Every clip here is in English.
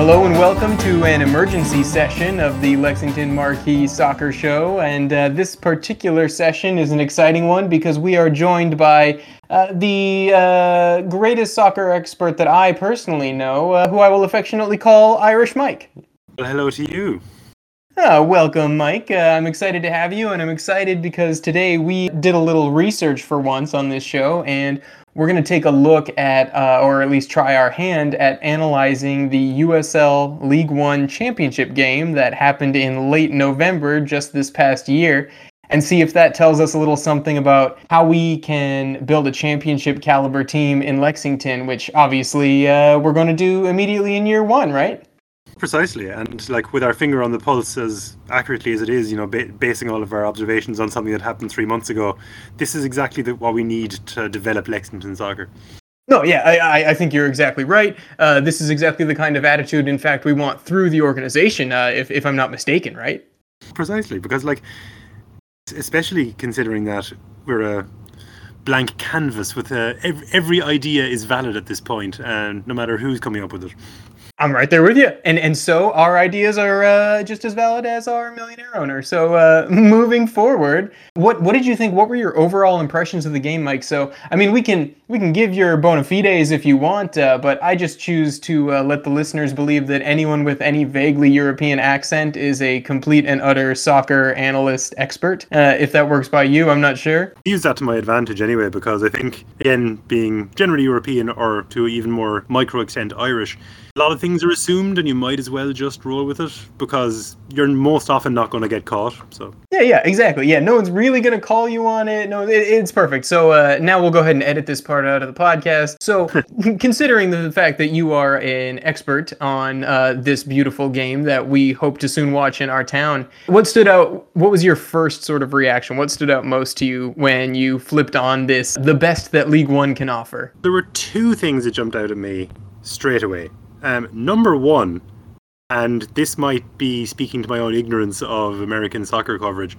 Hello and welcome to an emergency session of the Lexington Marquee Soccer Show. And uh, this particular session is an exciting one because we are joined by uh, the uh, greatest soccer expert that I personally know, uh, who I will affectionately call Irish Mike. Well, hello to you. Uh, welcome, Mike. Uh, I'm excited to have you, and I'm excited because today we did a little research for once on this show, and we're going to take a look at, uh, or at least try our hand at analyzing the USL League One championship game that happened in late November just this past year, and see if that tells us a little something about how we can build a championship caliber team in Lexington, which obviously uh, we're going to do immediately in year one, right? Precisely, and like with our finger on the pulse as accurately as it is, you know, ba- basing all of our observations on something that happened three months ago, this is exactly the, what we need to develop Lexington soccer. No, yeah, I, I think you're exactly right. Uh, this is exactly the kind of attitude, in fact, we want through the organization, uh, if, if I'm not mistaken, right? Precisely, because like, especially considering that we're a blank canvas with a, every, every idea is valid at this point, and no matter who's coming up with it. I'm right there with you, and and so our ideas are uh, just as valid as our millionaire owner. So uh, moving forward, what what did you think? What were your overall impressions of the game, Mike? So I mean, we can we can give your bona fides if you want, uh, but I just choose to uh, let the listeners believe that anyone with any vaguely European accent is a complete and utter soccer analyst expert. Uh, if that works by you, I'm not sure. Use that to my advantage anyway, because I think again, being generally European or to even more micro extent Irish a lot of things are assumed and you might as well just roll with it because you're most often not going to get caught so. Yeah yeah exactly. Yeah no one's really going to call you on it. No it, it's perfect. So uh, now we'll go ahead and edit this part out of the podcast. So considering the fact that you are an expert on uh, this beautiful game that we hope to soon watch in our town what stood out what was your first sort of reaction? What stood out most to you when you flipped on this the best that league one can offer? There were two things that jumped out at me straight away um, number one, and this might be speaking to my own ignorance of American soccer coverage,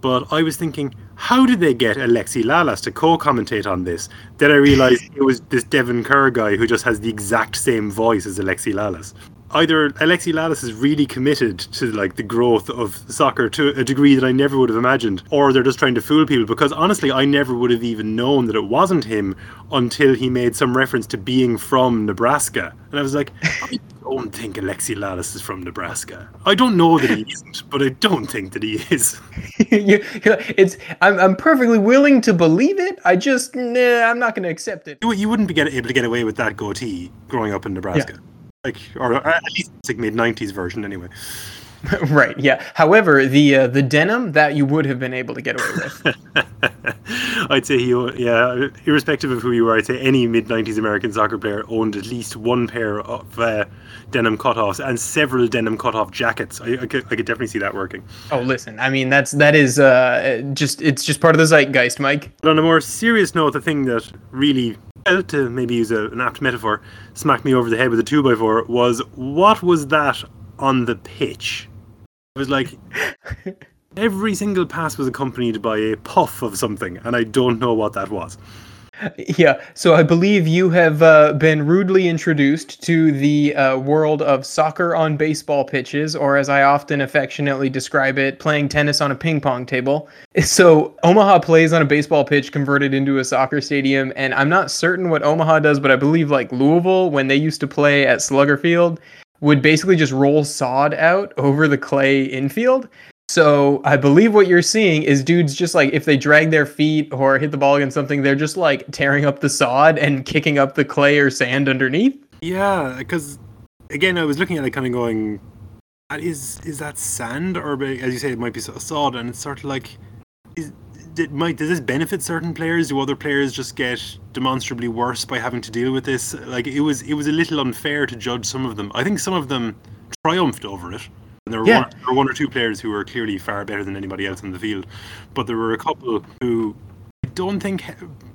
but I was thinking, how did they get Alexi Lalas to co-commentate on this? Then I realized it was this Devon Kerr guy who just has the exact same voice as Alexi Lalas. Either Alexi Lalas is really committed to like the growth of soccer to a degree that I never would have imagined, or they're just trying to fool people. Because honestly, I never would have even known that it wasn't him until he made some reference to being from Nebraska, and I was like, I don't think Alexi Lalas is from Nebraska. I don't know that he isn't, but I don't think that he is. you, it's I'm, I'm perfectly willing to believe it. I just nah, I'm not going to accept it. You, you wouldn't be get, able to get away with that goatee growing up in Nebraska. Yeah. Like, or at least like mid '90s version, anyway. right. Yeah. However, the uh, the denim that you would have been able to get away with. I'd say he, yeah, irrespective of who you were, I'd say any mid '90s American soccer player owned at least one pair of uh, denim cutoffs and several denim cutoff jackets. I, I, could, I could definitely see that working. Oh, listen. I mean, that's that is uh, just it's just part of the zeitgeist, Mike. But on a more serious note, the thing that really to maybe use a, an apt metaphor, smacked me over the head with a two by four was what was that on the pitch? It was like every single pass was accompanied by a puff of something, and I don't know what that was. Yeah, so I believe you have uh, been rudely introduced to the uh, world of soccer on baseball pitches, or as I often affectionately describe it, playing tennis on a ping pong table. So Omaha plays on a baseball pitch converted into a soccer stadium, and I'm not certain what Omaha does, but I believe like Louisville, when they used to play at Slugger Field, would basically just roll sod out over the clay infield. So I believe what you're seeing is dudes just like if they drag their feet or hit the ball against something, they're just like tearing up the sod and kicking up the clay or sand underneath. Yeah, because again, I was looking at it, kind of going, "Is is that sand or as you say, it might be sod?" And it's sort of like, is did, might does this benefit certain players? Do other players just get demonstrably worse by having to deal with this? Like it was it was a little unfair to judge some of them. I think some of them triumphed over it. And there were, yeah. one, there were one or two players who were clearly far better than anybody else in the field, but there were a couple who I don't think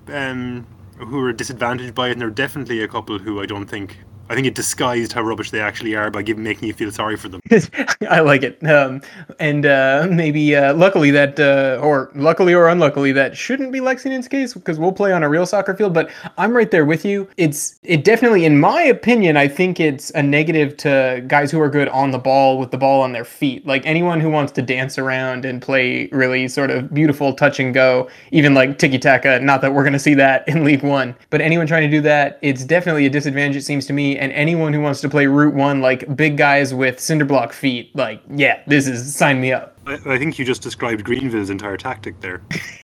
um, who were disadvantaged by it, and there are definitely a couple who I don't think I think it disguised how rubbish they actually are by giving making you feel sorry for them. I like it, um, and uh, maybe uh, luckily that, uh, or luckily or unluckily, that shouldn't be Lexington's case because we'll play on a real soccer field. But I'm right there with you. It's it definitely, in my opinion, I think it's a negative to guys who are good on the ball with the ball on their feet. Like anyone who wants to dance around and play really sort of beautiful touch and go, even like tiki taka. Not that we're going to see that in League One, but anyone trying to do that, it's definitely a disadvantage. It seems to me and anyone who wants to play Route One, like big guys with cinderblock feet, like yeah, this is sign me up. I, I think you just described Greenville's entire tactic there.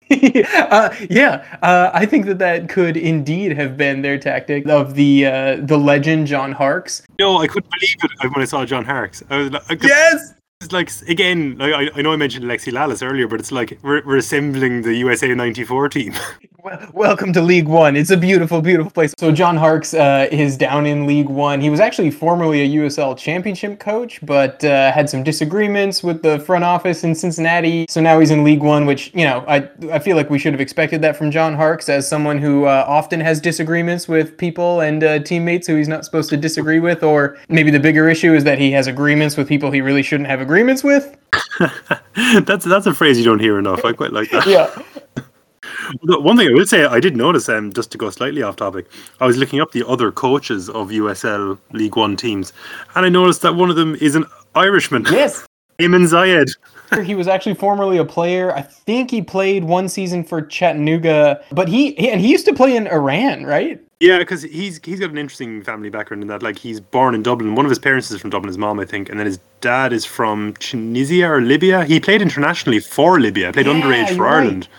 uh, yeah, uh, I think that that could indeed have been their tactic of the uh, the legend John Harkes. No, I couldn't believe it when I saw John Harkes. I was like, yes. It's like again, like, I, I know I mentioned Alexi Lalas earlier, but it's like we're, we're assembling the USA '94 team. Welcome to League One. It's a beautiful, beautiful place. So John Harkes uh, is down in League One. He was actually formerly a USL Championship coach, but uh, had some disagreements with the front office in Cincinnati. So now he's in League One, which you know I I feel like we should have expected that from John Harkes as someone who uh, often has disagreements with people and uh, teammates who he's not supposed to disagree with, or maybe the bigger issue is that he has agreements with people he really shouldn't have agreements with. that's that's a phrase you don't hear enough. I quite like that. yeah. One thing I will say, I did notice, um, just to go slightly off topic, I was looking up the other coaches of USL League One teams, and I noticed that one of them is an Irishman. Yes. Eamon Zayed. he was actually formerly a player. I think he played one season for Chattanooga, but he and he used to play in Iran, right? Yeah, because he's he's got an interesting family background in that. Like he's born in Dublin. One of his parents is from Dublin, his mom, I think, and then his dad is from Tunisia or Libya. He played internationally for Libya. Played Yeah, underage for right. Ireland,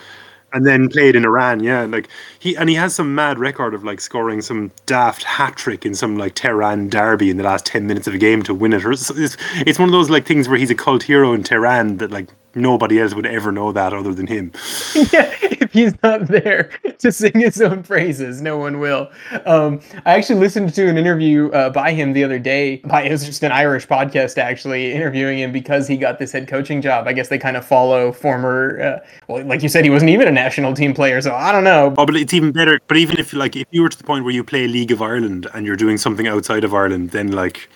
and then played in Iran. Yeah, like he and he has some mad record of like scoring some daft hat trick in some like Tehran derby in the last ten minutes of a game to win it. Or It's, it's, it's one of those like things where he's a cult hero in Tehran that like nobody else would ever know that other than him. yeah, if he's not there to sing his own praises, no one will. Um, I actually listened to an interview uh, by him the other day. By it was just an Irish podcast actually interviewing him because he got this head coaching job. I guess they kind of follow former. Uh, well, like you said, he wasn't even a national team player, so I don't know. Oh, but it's even better. But even if like if you were to the point where you play League of Ireland and you're doing something outside of Ireland, then like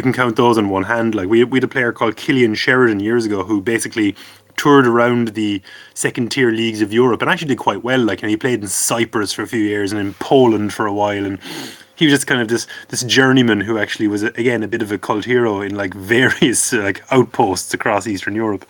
you can count those on one hand. Like we we had a player called Cillian Sheridan years ago who basically toured around the second tier leagues of Europe and actually did quite well. Like and he played in Cyprus for a few years and in Poland for a while and he was just kind of this this journeyman who actually was again a bit of a cult hero in like various uh, like outposts across Eastern Europe.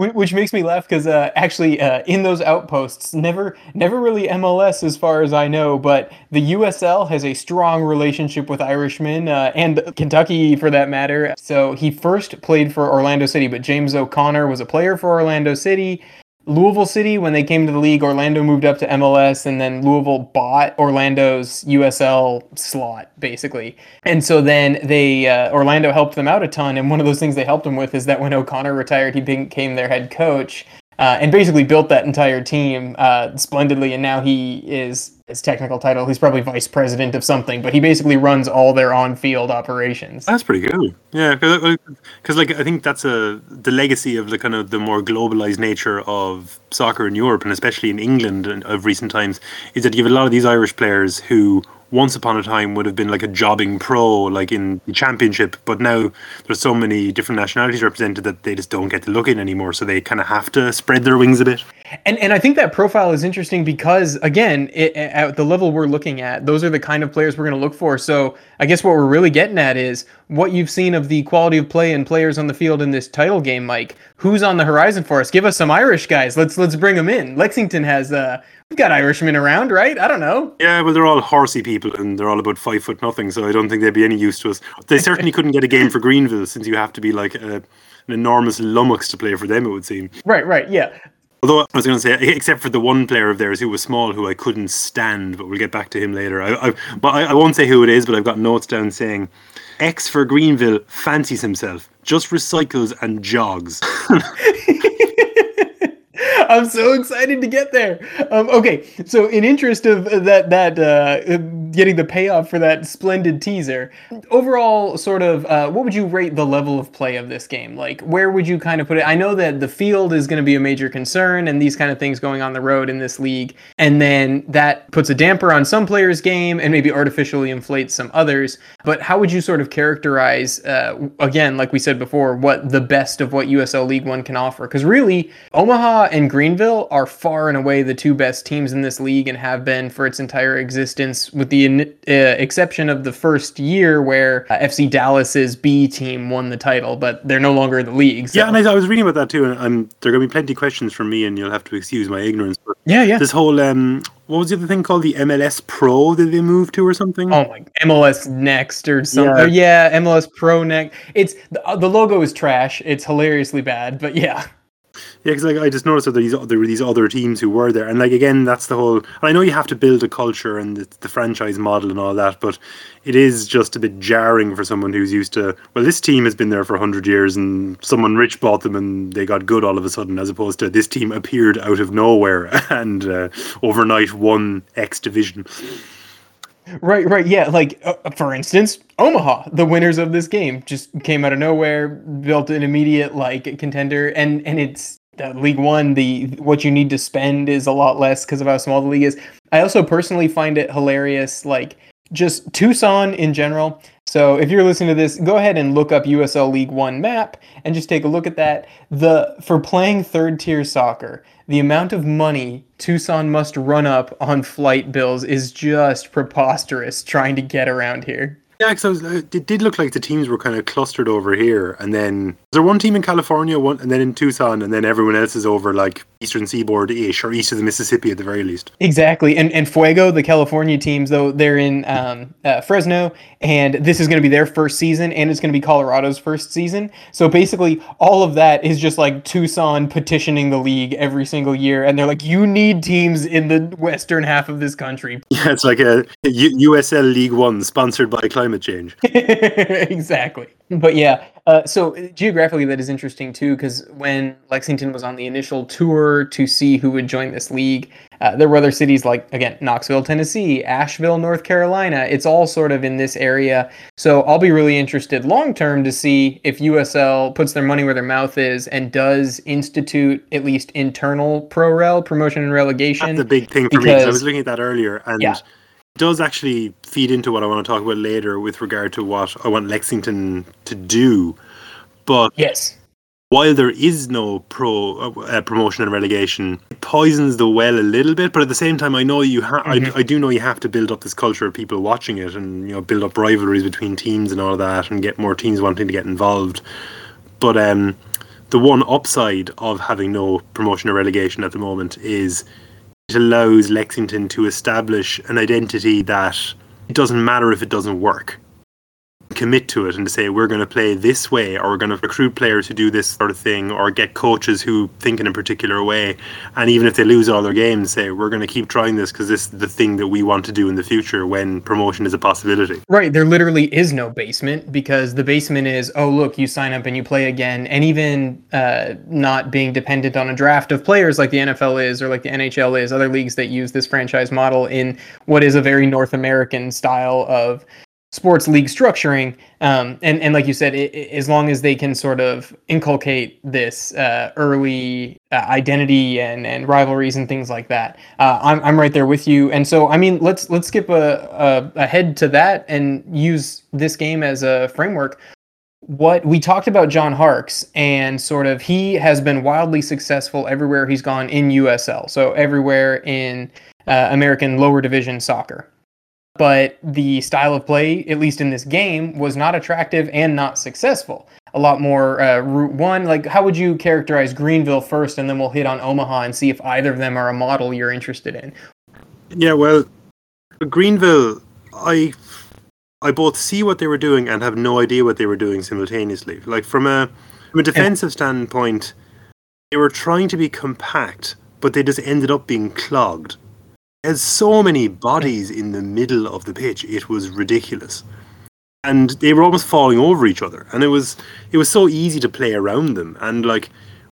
Which makes me laugh because uh, actually, uh, in those outposts, never, never really MLS as far as I know, but the USL has a strong relationship with Irishmen uh, and Kentucky for that matter. So he first played for Orlando City, but James O'Connor was a player for Orlando City. Louisville City, when they came to the league, Orlando moved up to MLS, and then Louisville bought Orlando's USL slot, basically. And so then they uh, Orlando helped them out a ton. And one of those things they helped them with is that when O'Connor retired, he became their head coach. Uh, and basically built that entire team uh, splendidly, and now he is his technical title. He's probably vice president of something, but he basically runs all their on-field operations. That's pretty cool. Yeah, because like I think that's a the legacy of the kind of the more globalized nature of soccer in Europe and especially in England and of recent times is that you have a lot of these Irish players who once upon a time would have been like a jobbing pro like in the championship but now there's so many different nationalities represented that they just don't get to look in anymore so they kind of have to spread their wings a bit And and I think that profile is interesting because again, it, at the level we're looking at, those are the kind of players we're going to look for. So I guess what we're really getting at is what you've seen of the quality of play and players on the field in this title game, Mike. Who's on the horizon for us? Give us some Irish guys. Let's let's bring them in. Lexington has uh, we've got Irishmen around, right? I don't know. yeah well they're all horsey people and they're all about five foot nothing so I don't think they'd be any use to us they certainly couldn't get a game for Greenville since you have to be like a, an enormous lummox to play for them it would seem Right, right, yeah. Although I was going to say, except for the one player of theirs who was small, who I couldn't stand, but we'll get back to him later. I, I, but I, I won't say who it is, but I've got notes down saying, X for Greenville fancies himself, just recycles and jogs. I'm so excited to get there. Um, okay, so in interest of that that uh, getting the payoff for that splendid teaser. Overall, sort of, uh, what would you rate the level of play of this game? Like, where would you kind of put it? I know that the field is going to be a major concern, and these kind of things going on the road in this league, and then that puts a damper on some players' game and maybe artificially inflates some others. But how would you sort of characterize, uh, again, like we said before, what the best of what USL League One can offer? Because really, Omaha and Greenville are far and away the two best teams in this league and have been for its entire existence, with the uh, exception of the first year where uh, FC Dallas's B team won the title, but they're no longer in the league. So. Yeah, and I, I, was reading about that too, and I'm, there are going to be plenty of questions from me, and you'll have to excuse my ignorance. But yeah, yeah. This whole um, what was the other thing called the MLS Pro that they moved to or something? Oh my MLS Next or something. Yeah, yeah MLS Pro Next. It's the, the logo is trash. It's hilariously bad, but yeah. Yeah, because like I just noticed that these there were these other teams who were there, and like again, that's the whole. I know you have to build a culture and the, the, franchise model and all that, but it is just a bit jarring for someone who's used to. Well, this team has been there for hundred years, and someone rich bought them, and they got good all of a sudden, as opposed to this team appeared out of nowhere and uh, overnight won X division. Right, right, yeah. Like uh, for instance, Omaha, the winners of this game, just came out of nowhere, built an immediate like contender, and and it's uh, League One, the what you need to spend is a lot less because of how small the league is. I also personally find it hilarious, like just Tucson in general. So if you're listening to this, go ahead and look up USL League One map and just take a look at that. The for playing third tier soccer, the amount of money Tucson must run up on flight bills is just preposterous trying to get around here. Yeah, because uh, it did look like the teams were kind of clustered over here, and then there one team in California, one, and then in Tucson, and then everyone else is over like eastern seaboard ish or east of the Mississippi at the very least. Exactly, and and Fuego, the California teams, though they're in um, uh, Fresno, and this is going to be their first season, and it's going to be Colorado's first season. So basically, all of that is just like Tucson petitioning the league every single year, and they're like, "You need teams in the western half of this country." Yeah, it's like a U- USL League One sponsored by Climate climate change. exactly. But yeah, uh, so geographically, that is interesting too, because when Lexington was on the initial tour to see who would join this league, uh, there were other cities like, again, Knoxville, Tennessee, Asheville, North Carolina. It's all sort of in this area. So I'll be really interested long term to see if USL puts their money where their mouth is and does institute at least internal pro rel promotion and relegation. That's the big thing for because, me. I was looking at that earlier, and yeah does actually feed into what I want to talk about later with regard to what I want Lexington to do. But yes, while there is no pro uh, promotion and relegation, it poisons the well a little bit. But at the same time, I know you have. Mm-hmm. I, I do know you have to build up this culture of people watching it, and you know, build up rivalries between teams and all of that, and get more teams wanting to get involved. But um, the one upside of having no promotion or relegation at the moment is it allows Lexington to establish an identity that it doesn't matter if it doesn't work commit to it and to say we're going to play this way or we're going to recruit players who do this sort of thing or get coaches who think in a particular way. And even if they lose all their games say we're going to keep trying this because this is the thing that we want to do in the future when promotion is a possibility. Right there literally is no basement because the basement is oh look you sign up and you play again and even uh, not being dependent on a draft of players like the nfl is or like the nhl is other leagues that use this franchise model in what is a very north american style of sports league structuring. Um, and and like you said, it, it, as long as they can sort of inculcate this uh, early uh, identity and and rivalries and things like that, uh, I'm I'm right there with you. And so I mean, let's let's skip a, a ahead to that and use this game as a framework. What we talked about John Harkes and sort of he has been wildly successful everywhere he's gone in USL. So everywhere in uh, American lower division soccer but the style of play, at least in this game, was not attractive and not successful. A lot more uh, Route One. Like, how would you characterize Greenville first, and then we'll hit on Omaha and see if either of them are a model you're interested in. Yeah, well, Greenville, I I both see what they were doing and have no idea what they were doing simultaneously. Like from a from a defensive standpoint, they were trying to be compact, but they just ended up being clogged has so many bodies in the middle of the pitch. It was ridiculous, and they were almost falling over each other. And it was it was so easy to play around them. And like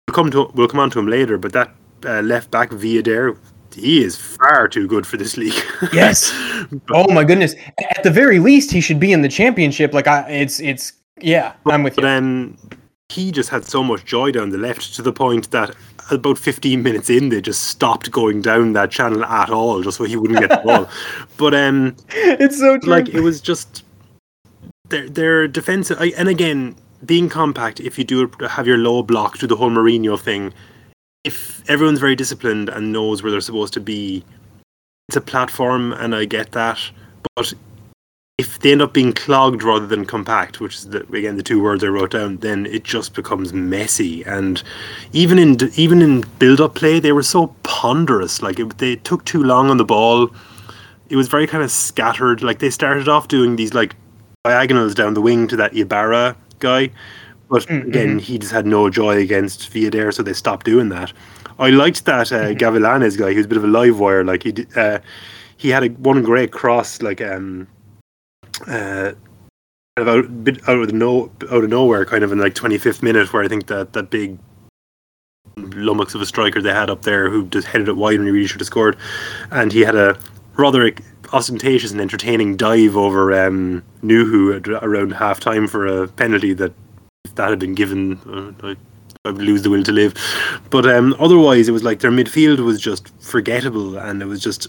we'll come to we'll come on to him later, but that uh, left back Viader, he is far too good for this league. yes. oh my goodness. At the very least, he should be in the championship. Like I, it's it's yeah. I'm with But you. then he just had so much joy down the left to the point that about 15 minutes in, they just stopped going down that channel at all, just so he wouldn't get the ball. But um, it's so true. like it was just their their defensive. I, and again, being compact, if you do have your low block, do the whole Mourinho thing. If everyone's very disciplined and knows where they're supposed to be, it's a platform, and I get that. But if they end up being clogged rather than compact, which is the, again the two words I wrote down, then it just becomes messy. And even in even in build-up play, they were so ponderous. Like it, they took too long on the ball. It was very kind of scattered. Like they started off doing these like diagonals down the wing to that Ibarra guy, but Mm, again he just had no joy against Viader, so they stopped doing that. I liked that uh, Gavilanes guy. He was a bit of a live wire. Like he uh, he had a, one great cross, like um, uh, out, bit out of no, out of nowhere, kind of in like 25th minute, where I think that that big lummox of a striker they had up there who just headed it wide when he really should have scored, and he had a rather ostentatious and entertaining dive over um, Nuhu around half time for a penalty that if that had been given, uh, I, I would lose the will to live. But um, otherwise, it was like their midfield was just forgettable, and it was just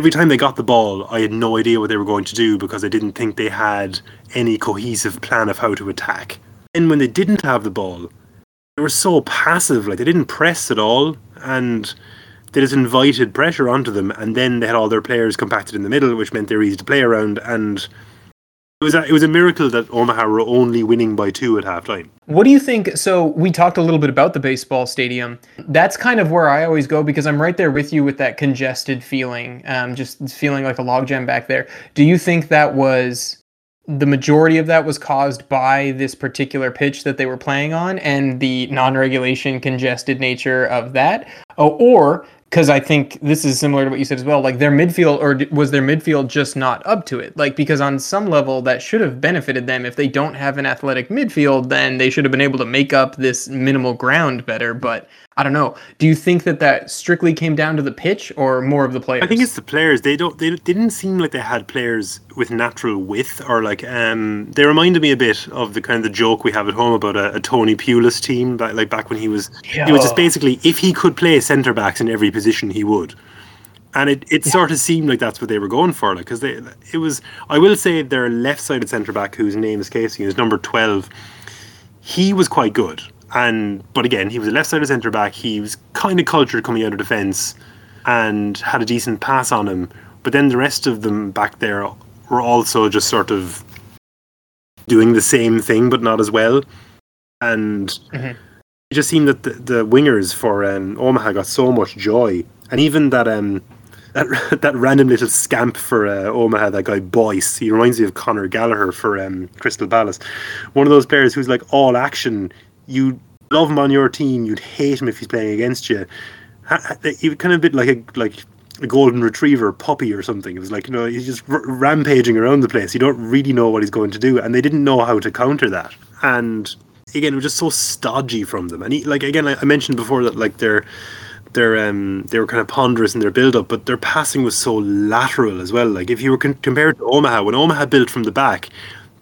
every time they got the ball, I had no idea what they were going to do because I didn't think they had any cohesive plan of how to attack. And when they didn't have the ball, they were so passive, like they didn't press at all, and they just invited pressure onto them, and then they had all their players compacted in the middle, which meant they were easy to play around, and it was a, it was a miracle that Omaha were only winning by two at halftime. What do you think? So we talked a little bit about the baseball stadium. That's kind of where I always go because I'm right there with you with that congested feeling, um, just feeling like a logjam back there. Do you think that was the majority of that was caused by this particular pitch that they were playing on and the non-regulation congested nature of that, oh, or because I think this is similar to what you said as well. Like their midfield, or was their midfield just not up to it? Like because on some level that should have benefited them. If they don't have an athletic midfield, then they should have been able to make up this minimal ground better. But I don't know. Do you think that that strictly came down to the pitch or more of the players? I think it's the players. They don't. They didn't seem like they had players with natural width, or like um. They reminded me a bit of the kind of the joke we have at home about a, a Tony Pulis team, back, like back when he was. He was just basically if he could play centre backs in every position, he would. And it, it sort of seemed like that's what they were going for, like because they it was. I will say their left-sided centre back, whose name is Casey, is number twelve. He was quite good, and but again, he was a left-sided centre back. He was kind of cultured coming out of defence, and had a decent pass on him. But then the rest of them back there were also just sort of doing the same thing, but not as well. And Mhm. it just seemed that the, the wingers for um, Omaha got so much joy, and even that um that that random little scamp for uh, Omaha, that guy Boyce, he reminds me of Conor Gallagher for um, Crystal Palace. One of those players who's like all action. You love him on your team, you'd hate him if he's playing against you. He kind of a bit like a like a golden retriever puppy or something. It was like you know he's just r- rampaging around the place. You don't really know what he's going to do, and they didn't know how to counter that. And again, it was just so stodgy from them. And he, like again, I mentioned before that like their their um they were kind of ponderous in their build up, but their passing was so lateral as well. Like if you were con- compared to Omaha, when Omaha built from the back,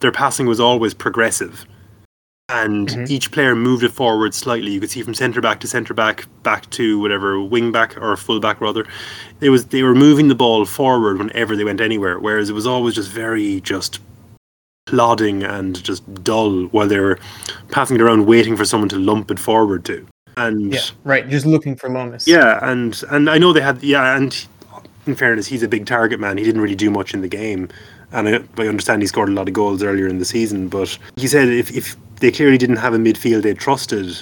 their passing was always progressive. And Mhm. each player moved it forward slightly. You could see from centre back to centre back, back to whatever wing back or full back rather. It was they were moving the ball forward whenever they went anywhere. Whereas it was always just very just plodding and just dull while they were passing it around, waiting for someone to lump it forward to. And yeah, right. Just looking for Lomas. yeah, and and I know they had yeah, and in fairness, he's a big target man. He didn't really do much in the game, and I, I understand he scored a lot of goals earlier in the season. But he said if if they clearly didn't have a midfield they trusted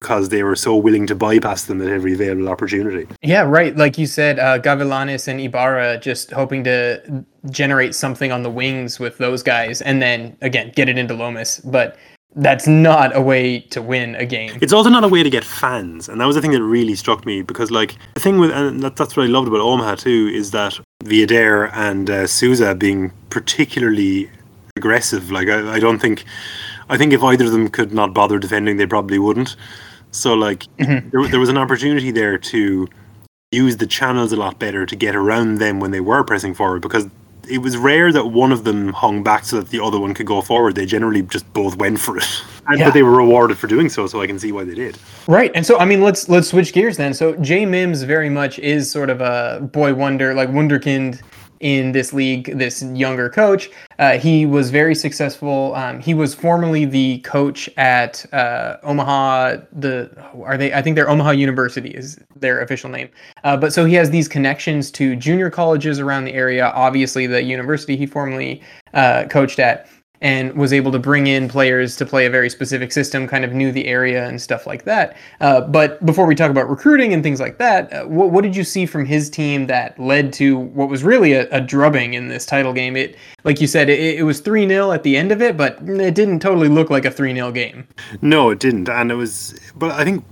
because they were so willing to bypass them at every available opportunity. Yeah, right. Like you said, uh, Gavilanes and Ibarra just hoping to generate something on the wings with those guys, and then again get it into Lomas. But that's not a way to win a game. It's also not a way to get fans, and that was the thing that really struck me because, like, the thing with and that, that's what I loved about Omaha too is that Viader and uh, Souza being particularly aggressive. Like, I, I don't think, I think if either of them could not bother defending, they probably wouldn't. So, like, Mhm. there, there was an opportunity there to use the channels a lot better to get around them when they were pressing forward because it was rare that one of them hung back so that the other one could go forward. They generally just both went for it, and, Yeah. but they were rewarded for doing so. So I can see why they did. Right, and so I mean, let's let's switch gears then. So Jay Mims very much is sort of a boy wonder, like wunderkind in this league. This younger coach, uh, he was very successful. Um, he was formerly the coach at uh, Omaha. The are they? I think they're Omaha University is their official name. Uh, but so he has these connections to junior colleges around the area. Obviously, the university he formerly uh, coached at and was able to bring in players to play a very specific system, kind of knew the area and stuff like that. Uh, but before we talk about recruiting and things like that, uh, what, what did you see from his team that led to what was really a, a drubbing in this title game? It, like you said, it, it was 3 0 at the end of it, but it didn't totally look like a 3 0 game. No, it didn't, and it was. But I think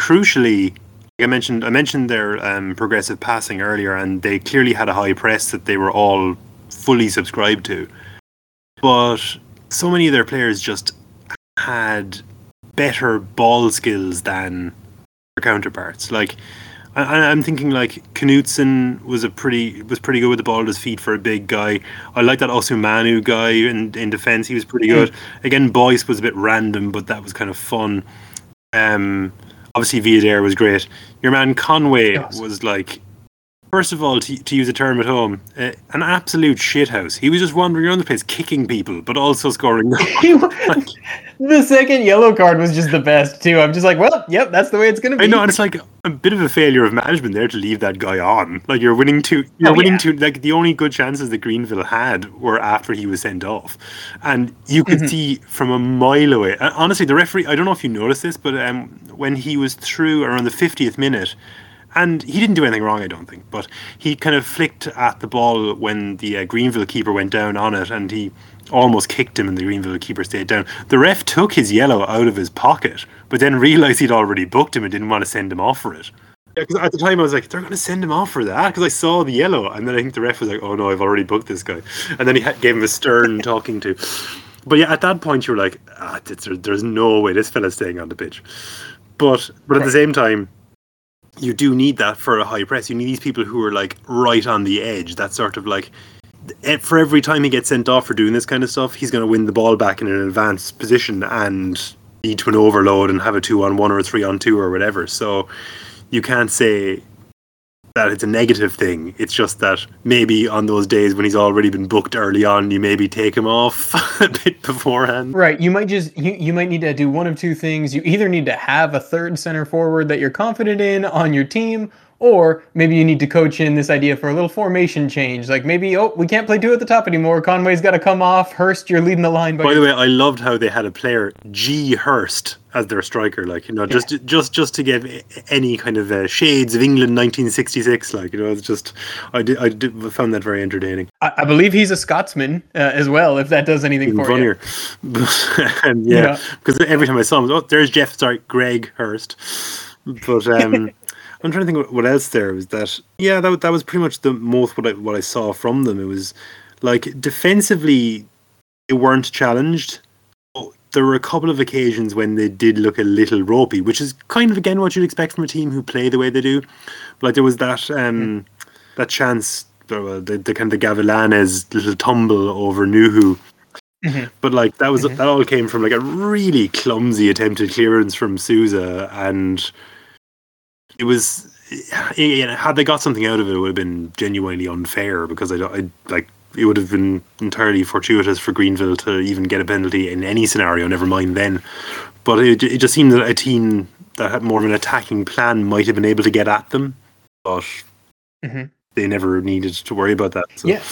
crucially, I mentioned, I mentioned their um, progressive passing earlier, and they clearly had a high press that they were all fully subscribed to. But so many of their players just had better ball skills than their counterparts. Like I, I'm thinking like Knutson was a pretty was pretty good with the ball at his feet for a big guy. I like that Osumanu guy in in defense. He was pretty good. Again, Boyce was a bit random, but that was kind of fun. Um, obviously Viader was great. Your man Conway Yes. was like. First of all, to, to use a term at home, uh, an absolute shithouse. He was just wandering around the place, kicking people, but also scoring. The second yellow card was just the best, too. I'm just like, well, yep, that's the way it's going to be. I know, and it's like a bit of a failure of management there to leave that guy on. Like you're winning two, you're Oh, winning yeah. two. Like the only good chances that Greenville had were after he was sent off, and you could Mhm. see from a mile away. Honestly, the referee. I don't know if you noticed this, but um, when he was through around the 50th minute. And he didn't do anything wrong, I don't think. But he kind of flicked at the ball when the uh, Greenville keeper went down on it, and he almost kicked him, and the Greenville keeper stayed down. The ref took his yellow out of his pocket, but then realised he'd already booked him and didn't want to send him off for it. Yeah, because at the time I was like, they're going to send him off for that because I saw the yellow, and then I think the ref was like, oh no, I've already booked this guy, and then he gave him a stern talking to. But yeah, at that point you were like, ah, there's no way this fella's staying on the pitch. But but at the same time, you do need that for a high press. You need these people who are like right on the edge. That sort of like eh, for every time he gets sent off for doing this kind of stuff, he's going to win the ball back in an advanced position and lead to an overload and have a two on one or a three on two or whatever. So you can't say that it's a negative thing. It's just that maybe on those days when he's already been booked early on, you maybe take him off a bit beforehand. Right. You might just you, you might need to do one of two things. You either need to have a third center forward that you're confident in on your team, or maybe you need to coach in this idea for a little formation change. Like maybe, oh, we can't play two at the top anymore. Conway's got to come off. Hurst, you're leading the line. By, By the way, I loved how they had a player G Hurst as their striker, like you know, just just just to give any kind of uh, shades of England 1966, like you know, it's just I did I did, found that very entertaining. I, I believe he's a Scotsman uh, as well. If that does anything Even for you. funnier, and yeah, Yeah. because every time I saw him, oh, there's Jeff, sorry, Greg Hurst, but um. I'm trying to think what- else there was that. Yeah, that that was pretty much the most what I what I saw from them. It was like defensively, they weren't challenged. But There were a couple of occasions when they did look a little ropey, which is kind of again what you'd expect from a team who play the way they do. Like there was that um that chance, uh, the, the kind of the Gavilanes little tumble over Nuhu. Mhm. But like that was Mhm. that all came from like a really clumsy attempted clearance from Souza, and it was had they got something out of it, it would have been genuinely unfair because I, I like it would have been entirely fortuitous for Greenville to even get a penalty in any scenario. Never mind then, but it, it just seemed that a team that had more of an attacking plan might have been able to get at them, but Mhm. they never needed to worry about that. So. Yeah.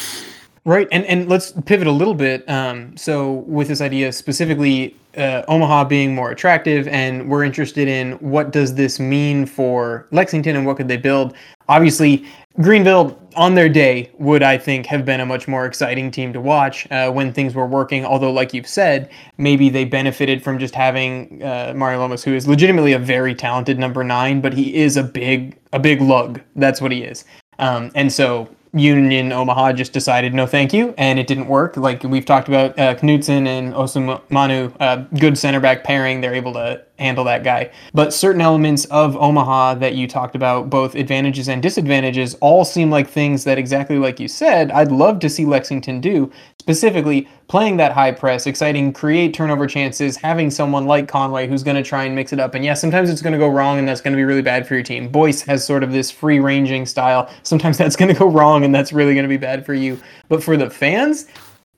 Right, and and let's pivot a little bit. Um, so with this idea specifically, uh, Omaha being more attractive, and we're interested in what does this mean for Lexington and what could they build. Obviously, Greenville on their day would I think have been a much more exciting team to watch uh, when things were working. Although, like you've said, maybe they benefited from just having uh, Mario Lomas, who is legitimately a very talented number nine, but he is a big a big lug. That's what he is. Um, and so Union Omaha just decided no thank you, and it didn't work. Like we've talked about, uh, Knutson and Osumanu, uh, good center back pairing. They're able to handle that guy. But certain elements of Omaha that you talked about, both advantages and disadvantages, all seem like things that exactly like you said, I'd love to see Lexington do. Specifically, playing that high press, exciting, create turnover chances, having someone like Conway who's going to try and mix it up. And yeah, sometimes it's going to go wrong and that's going to be really bad for your team. Boyce has sort of this free ranging style. Sometimes that's going to go wrong and that's really going to be bad for you. But for the fans,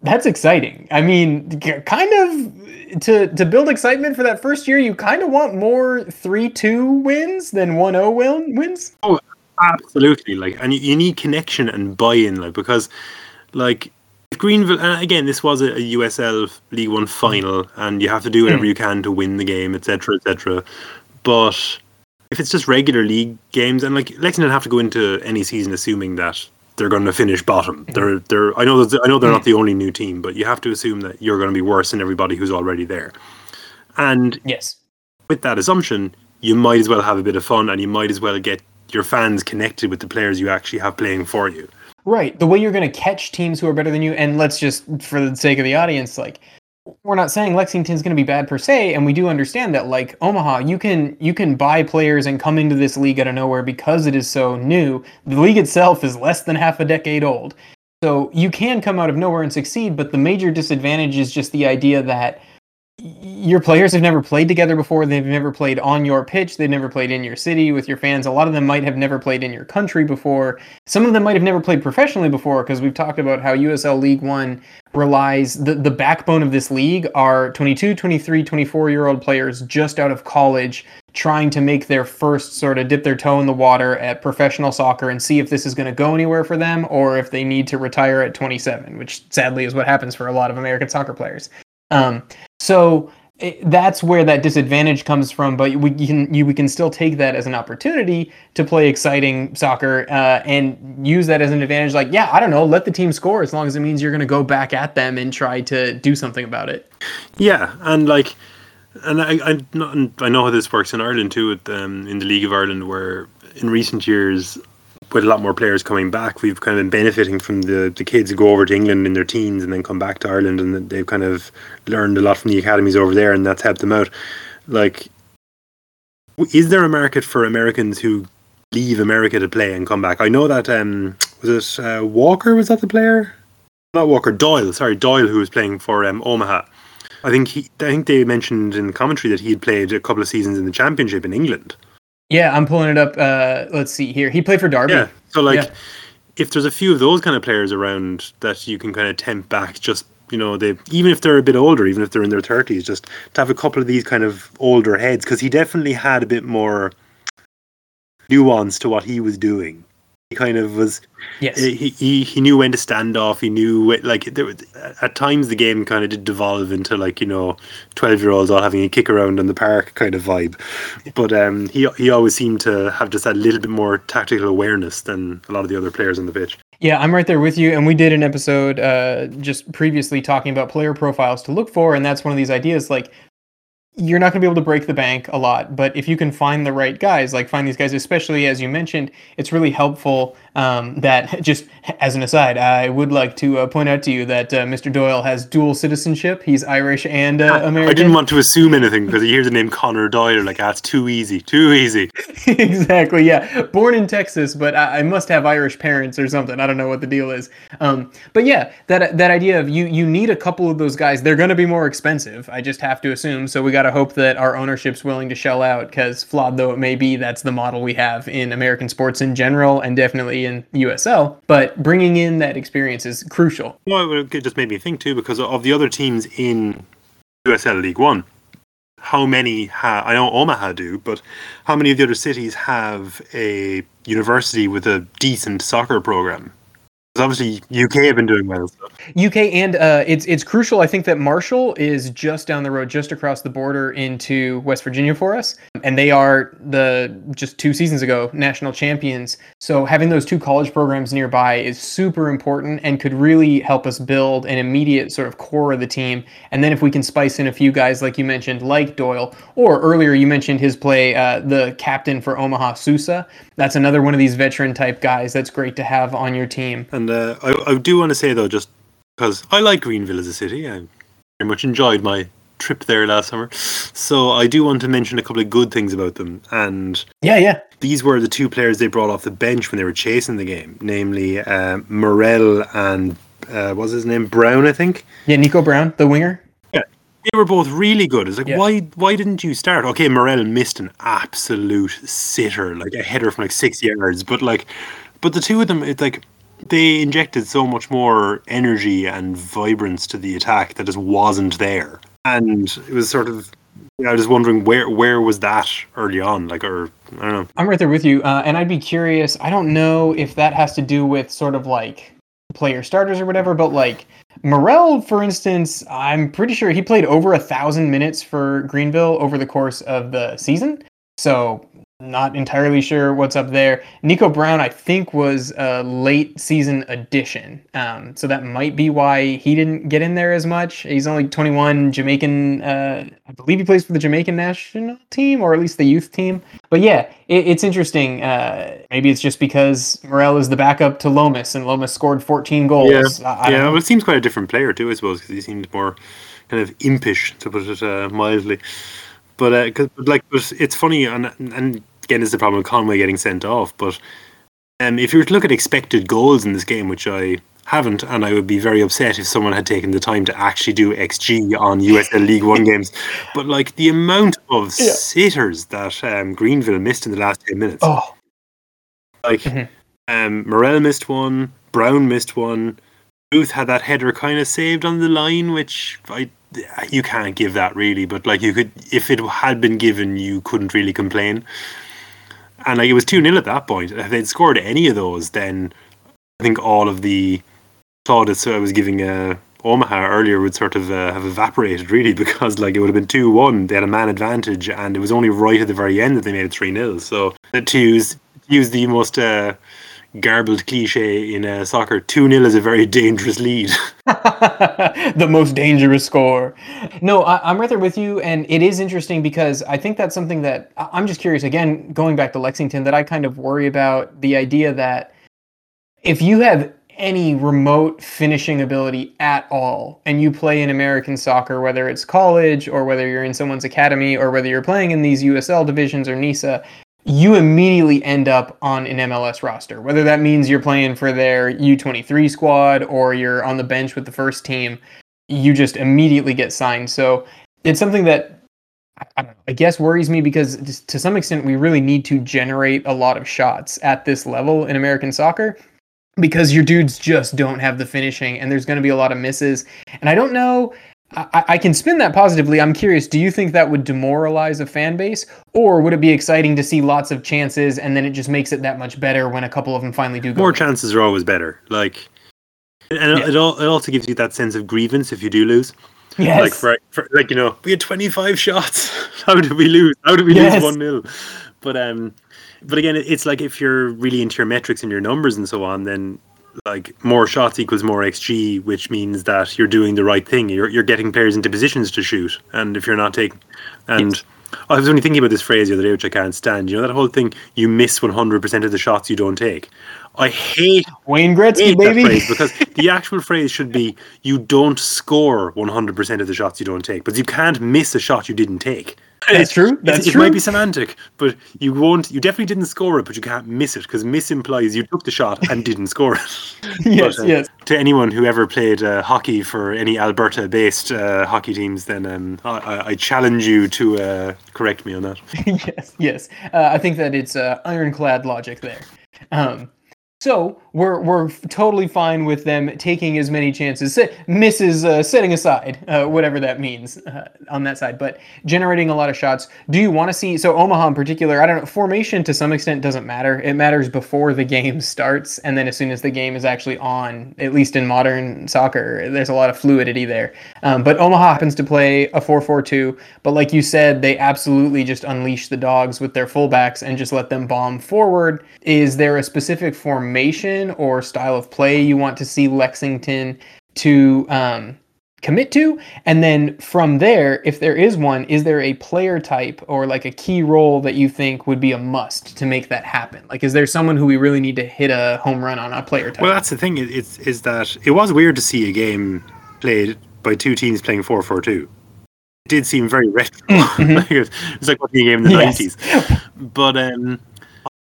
that's exciting. I mean, kind of to to build excitement for that first year, you kind of want more three two wins than 1-0 win wins. Oh, absolutely! Like, and you, you need connection and buy-in, like because, like, if Greenville, and again, this was a, a USL League One final, and you have to do whatever mm. you can to win the game, etc., etc. But if it's just regular league games, and like Lexington have to go into any season assuming that they're going to finish bottom. They're they're I know that I know they're not mm. the only new team, but you have to assume that you're going to be worse than everybody who's already there. And yes, with that assumption, you might as well have a bit of fun, and you might as well get your fans connected with the players you actually have playing for you. Right. The way you're going to catch teams who are better than you, and let's just, for the sake of the audience, like we're not saying Lexington's going to be bad per se, and we do understand that like Omaha, you can you can buy players and come into this league out of nowhere because it is so new. The league itself is less than half a decade old. So you can come out of nowhere and succeed, but the major disadvantage is just the idea that your players have never played together before. They've never played on your pitch. They've never played in your city with your fans. A lot of them might have never played in your country before. Some of them might have never played professionally before because we've talked about how USL League One relies, the, the backbone of this league are 22, 23, 24 year old players just out of college trying to make their first sort of dip their toe in the water at professional soccer and see if this is going to go anywhere for them or if they need to retire at 27, which sadly is what happens for a lot of American soccer players. Um, so it, that's where that disadvantage comes from. But we can you, we can still take that as an opportunity to play exciting soccer uh, and use that as an advantage. Like, yeah, I don't know, let the team score as long as it means you're going to go back at them and try to do something about it. Yeah, and like. And I, I, I know how this works in Ireland too, with, um, in the League of Ireland, where in recent years with a lot more players coming back, we've kind of been benefiting from the, the kids who go over to England in their teens and then come back to Ireland, and they've kind of learned a lot from the academies over there, and that's helped them out. Like, is there a market for Americans who leave America to play and come back? I know that um, was it uh, Walker? Was that the player? Not Walker, Doyle. Sorry, Doyle, who was playing for um, Omaha. I think he. I think they mentioned in the commentary that he had played a couple of seasons in the championship in England. Yeah, I'm pulling it up. Uh, let's see here. He played for Derby. Yeah. So like, yeah. if there's a few of those kind of players around that you can kind of tempt back, just you know, they even if they're a bit older, even if they're in their thirties, just to have a couple of these kind of older heads, because he definitely had a bit more nuance to what he was doing kind of was yes he, he he knew when to stand off he knew like there was, at times the game kind of did devolve into like you know 12 year olds all having a kick around in the park kind of vibe but um he he always seemed to have just a little bit more tactical awareness than a lot of the other players on the pitch yeah, I'm right there with you. And we did an episode uh, just previously talking about player profiles to look for. And that's one of these ideas like you're not going to be able to break the bank a lot, but if you can find the right guys, like find these guys, especially as you mentioned, it's really helpful um, that just as an aside, I would like to uh, point out to you that uh, Mr. Doyle has dual citizenship. He's Irish and uh, American. I didn't want to assume anything because you hear the name Conor Doyle, like that's ah, too easy, too easy. exactly, yeah. Born in Texas, but I, I, must have Irish parents or something. I don't know what the deal is. Um, but yeah, that that idea of you you need a couple of those guys. They're going to be more expensive. I just have to assume. So we got to hope that our ownership's willing to shell out because flawed though it may be, that's the model we have in American sports in general and definitely in USL, but bringing in that experience is crucial. Well, it just made me think too because of the other teams in USL League One. How many I know Omaha do, but how many of the other cities have a university with a decent soccer program? Obviously UK have been doing well. UK and uh, it's it's crucial. I think that Marshall is just down the road, just across the border into West Virginia for us, and they are the just two seasons ago national champions. So having those two college programs nearby is super important and could really help us build an immediate sort of core of the team. And then if we can spice in a few guys like you mentioned, like Doyle, or earlier you mentioned his play, uh, the captain for Omaha, Sousa. That's another one of these veteran type guys that's great to have on your team. And uh, I, I do want to say though, just because I like Greenville as a city, I very much enjoyed my trip there last summer. So I do want to mention a couple of good things about them. And yeah, yeah, these were the two players they brought off the bench when they were chasing the game, namely uh, Morel and uh, what was his name Brown, I think. Yeah, Nico Brown, the winger. Yeah, they were both really good. It's like yeah. why why didn't you start? Okay, Morel missed an absolute sitter, like a header from like six yards, but like, but the two of them, it's like they injected so much more energy and vibrance to the attack that just wasn't there. And it was sort of I was wondering where where was that early on, like, or I don't know. I'm right there with you, uh, and I'd be curious. I don't know if that has to do with sort of like player starters or whatever, but like Morel, for instance, I'm pretty sure he played over a thousand minutes for Greenville over the course of the season. So not entirely sure what's up there. Nico Brown, I think, was a late season addition. Um, so that might be why he didn't get in there as much. He's only 21, Jamaican. Uh, I believe he plays for the Jamaican national team, or at least the youth team. But yeah, it, it's interesting. Uh, maybe it's just because Morel is the backup to Lomas, and Lomas scored 14 goals. Yeah, I, I yeah well, it seems quite a different player, too, I suppose, because he seemed more kind of impish, to put it uh, mildly. But uh, cause, like, but it's funny, and and again, this is the problem with Conway getting sent off. But um, if you were to look at expected goals in this game, which I haven't, and I would be very upset if someone had taken the time to actually do XG on USL League One games. But like the amount of yeah. sitters that um, Greenville missed in the last ten minutes. Oh, like mm-hmm. um, Morel missed one, Brown missed one. Booth had that header kind of saved on the line, which I you can't give that really, but like you could if it had been given, you couldn't really complain and like it was 2 0 at that point. If they'd scored any of those, then I think all of the plaudits I was giving uh, Omaha earlier would sort of uh, have evaporated, really, because like it would have been 2 1. They had a man advantage, and it was only right at the very end that they made it 3 0. So to use, use the most. Uh, garbled cliche in uh, soccer 2 0 is a very dangerous lead. the most dangerous score. No, I, am right there with you. And it is interesting because I think that's something that I'm just curious, again, going back to Lexington, that I kind of worry about the idea that if you have any remote finishing ability at all and you play in American soccer, whether it's college or whether you're in someone's academy or whether you're playing in these USL divisions or NISA, you immediately end up on an MLS roster. Whether that means you're playing for their U23 squad or you're on the bench with the first team, you just immediately get signed. So it's something that I, I guess worries me because to some extent we really need to generate a lot of shots at this level in American soccer because your dudes just don't have the finishing and there's going to be a lot of misses. And I don't know I, I, can spin that positively. I'm curious, do you think that would demoralize a fan base? Or would it be exciting to see lots of chances and then it just makes it that much better when a couple of them finally do go? More chances are always better. Like, and yeah. it, it also gives you that sense of grievance if you do lose. Yes. Like, for, for, like you know, we had 25 shots. How did we lose? How did we yes. lose 1 0? But, um, but again, it's like if you're really into your metrics and your numbers and so on, then like more shots equals more xG, which means that you're doing the right thing. You're you're getting players into positions to shoot, and if you're not taking, and yes. I was only thinking about this phrase the other day, which I can't stand. You know that whole thing: you miss 100% of the shots you don't take. I hate Wayne Gretzky, hate baby. because the actual phrase should be: you don't score 100% of the shots you don't take, but you can't miss a shot you didn't take. That's true. That's it, true. It might be semantic, but you won't. You definitely didn't score it, but you can't miss it because miss implies you took the shot and didn't score it. yes, but, uh, yes. To anyone who ever played uh, hockey for any Alberta-based uh, hockey teams, then um, I, I, challenge you to uh, correct me on that. yes, yes. Uh, I think that it's uh, ironclad logic there. Um, so we're we're totally fine with them taking as many chances, misses uh, setting aside uh, whatever that means uh, on that side, but generating a lot of shots. Do you want to see so Omaha in particular? I don't know. Formation to some extent doesn't matter. It matters before the game starts, and then as soon as the game is actually on. At least in modern soccer, there's a lot of fluidity there. Um, but Omaha happens to play a 4-4-2. But like you said, they absolutely just unleash the dogs with their fullbacks and just let them bomb forward. Is there a specific formation or style of play you want to see Lexington to um, commit to? And then from there, if there is one, is there a player type or like a key role that you think would be a must to make that happen? Like, is there someone who we really need to hit a home run on a player type? Well, that's the thing. Is is that it was weird to see a game played by two teams playing four four two. did seem very retro. Mm-hmm. it's like watching a game in the yes. 90s. But um,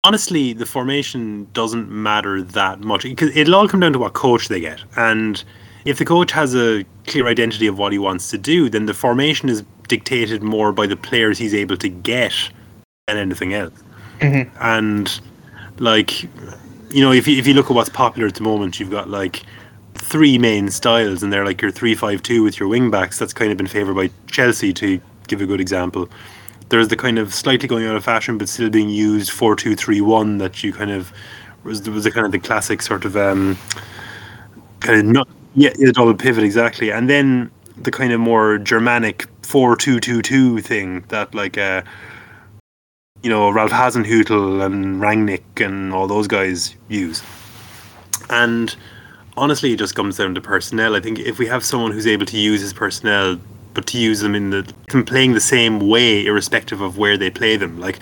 honestly, the formation doesn't matter that much because it'll all come down to what coach they get. And if the coach has a clear identity of what he wants to do, then the formation is dictated more by the players he's able to get than anything else. Mm-hmm. And like, you know, if you, if you look at what's popular at the moment, you've got like three main styles, and they're like your three-five-two with your wing backs. That's kind of been favoured by Chelsea, to give a good example. There's the kind of slightly going out of fashion, but still being used four-two-three-one that you kind of was was the kind of the classic sort of um, kind of not yeah the double pivot exactly, and then the kind of more Germanic four-two-two-two thing that like uh, you know Ralph Hasenhüttl and Rangnick and all those guys use, and honestly, it just comes down to personnel. I think if we have someone who's able to use his personnel, but to use them in the them playing the same way, irrespective of where they play them, like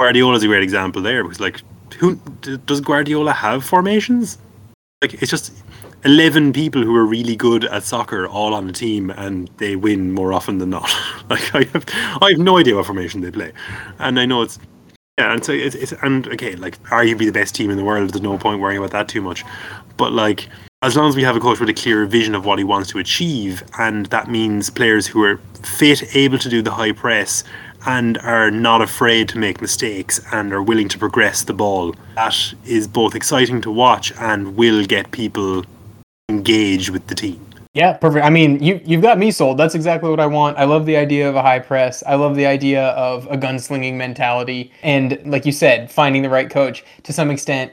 Guardiola is a great example there because like who does Guardiola have formations? Like it's just eleven people who are really good at soccer all on the team, and they win more often than not. like I have, I have no idea what formation they play, and I know it's yeah, and so it's, it's and okay, like arguably the best team in the world. There's no point worrying about that too much. But like, as long as we have a coach with a clear vision of what he wants to achieve, and that means players who are fit, able to do the high press, and are not afraid to make mistakes and are willing to progress the ball, that is both exciting to watch and will get people engaged with the team. Yeah, perfect. I mean, you you've got me sold. That's exactly what I want. I love the idea of a high press. I love the idea of a gunslinging mentality, and like you said, finding the right coach. To some extent,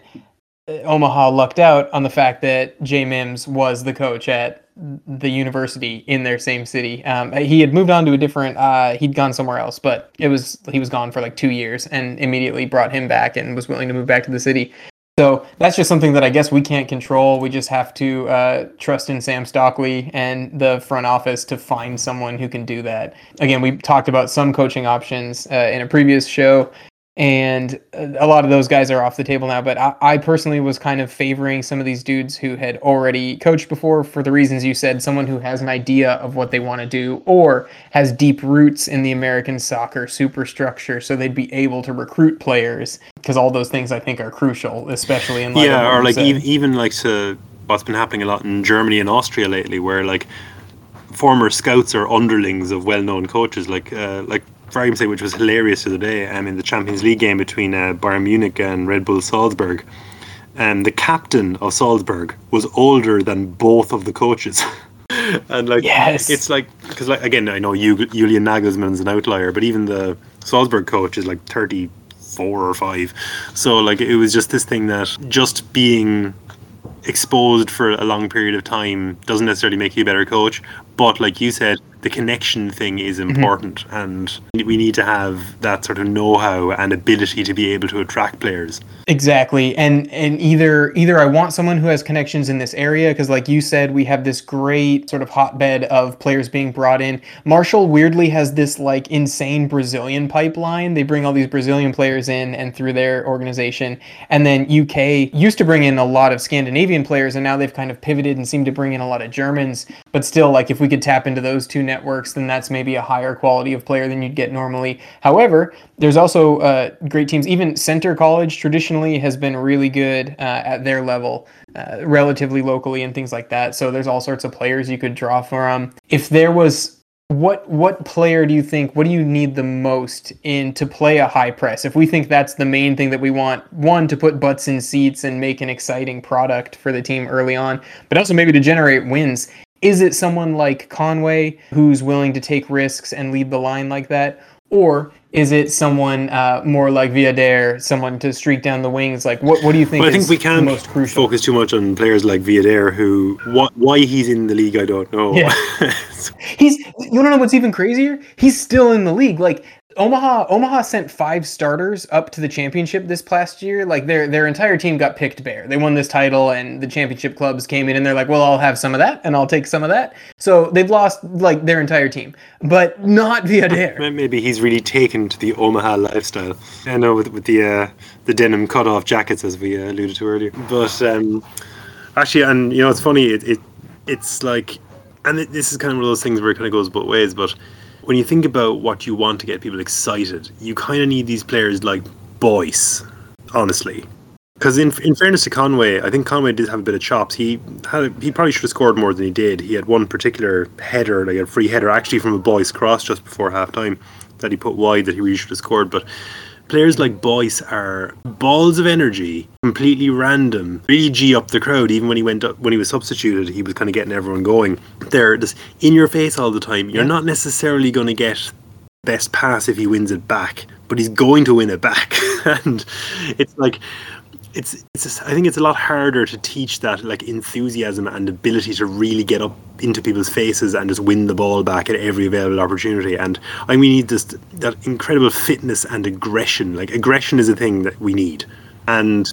Omaha lucked out on the fact that Jay Mims was the coach at the university in their same city. Um, he had moved on to a different. Uh, he'd gone somewhere else, but it was he was gone for like two years, and immediately brought him back and was willing to move back to the city. So that's just something that I guess we can't control. We just have to uh, trust in Sam Stockley and the front office to find someone who can do that. Again, we talked about some coaching options uh, in a previous show and a lot of those guys are off the table now. But I, I, personally was kind of favoring some of these dudes who had already coached before for the reasons you said. Someone who has an idea of what they want to do or has deep roots in the American soccer superstructure, so they'd be able to recruit players. Because all those things I think are crucial, especially in yeah, or like even, even like to what's been happening a lot in Germany and Austria lately, where like former scouts are underlings of well-known coaches, like uh, like which was hilarious the other day, um, in the Champions League game between uh, Bayern Munich and Red Bull Salzburg, um, the captain of Salzburg was older than both of the coaches. and like, yes. it's like because like again, I know you, Julian Nagelsmann's an outlier, but even the Salzburg coach is like thirty four or five. So like, it was just this thing that just being exposed for a long period of time doesn't necessarily make you a better coach. But like you said, the connection thing is mm-hmm. important mm-hmm. and we need to have that sort of know-how and ability to be able to attract players exactly and and either either i want someone who has connections in this area because like you said we have this great sort of hotbed of players being brought in marshall weirdly has this like insane brazilian pipeline they bring all these brazilian players in and through their organization and then uk used to bring in a lot of scandinavian players and now they've kind of pivoted and seem to bring in a lot of germans but still like if we could tap into those two networks, then that's maybe a higher quality of player than you'd get normally. However, there's also uh, great teams. Even Centre College traditionally has been really good uh, at their level, uh, relatively locally, and things like that. So there's all sorts of players you could draw from. If there was what what player do you think what do you need the most in to play a high press if we think that's the main thing that we want one to put butts in seats and make an exciting product for the team early on but also maybe to generate wins is it someone like Conway who's willing to take risks and lead the line like that? Or is it someone uh, more like Viader, someone to streak down the wings? Like, what, what do you think? Well, I think we can't most crucial? focus too much on players like Viader, who what, why he's in the league, I don't know. Yeah. he's you to know what's even crazier? He's still in the league. Like Omaha Omaha sent five starters up to the championship this past year. Like their their entire team got picked bare. They won this title and the championship clubs came in and they're like, "Well, I'll have some of that and I'll take some of that." So they've lost like their entire team, but not Viader. Maybe he's really taken to the Omaha lifestyle. I know with with the uh, the denim cut off jackets as we uh, alluded to earlier. But um, actually, and you know, it's funny. It, it it's like, and it, this is kind of one of those things where it kind of goes both ways, but when you think about what you want to get people excited, you kind of need these players like Boyce, honestly. Because in, in fairness to Conway, I think Conway did have a bit of chops. He had he probably should have scored more than he did. He had one particular header, like a free header, actually from a Boyce cross just before half time that he put wide that he really should have scored. But players like Boyce are balls of energy, completely random, really g up the crowd. Even when he went up, when he was substituted, he was kind of getting everyone going. They're just in your face all the time. You're not necessarily going to get best pass if he wins it back, but he's going to win it back, and it's like it's it's I think it's a lot harder to teach that like enthusiasm and ability to really get up into people's faces and just win the ball back at every available opportunity. And I mean, we need this that incredible fitness and aggression. Like aggression is a thing that we need, and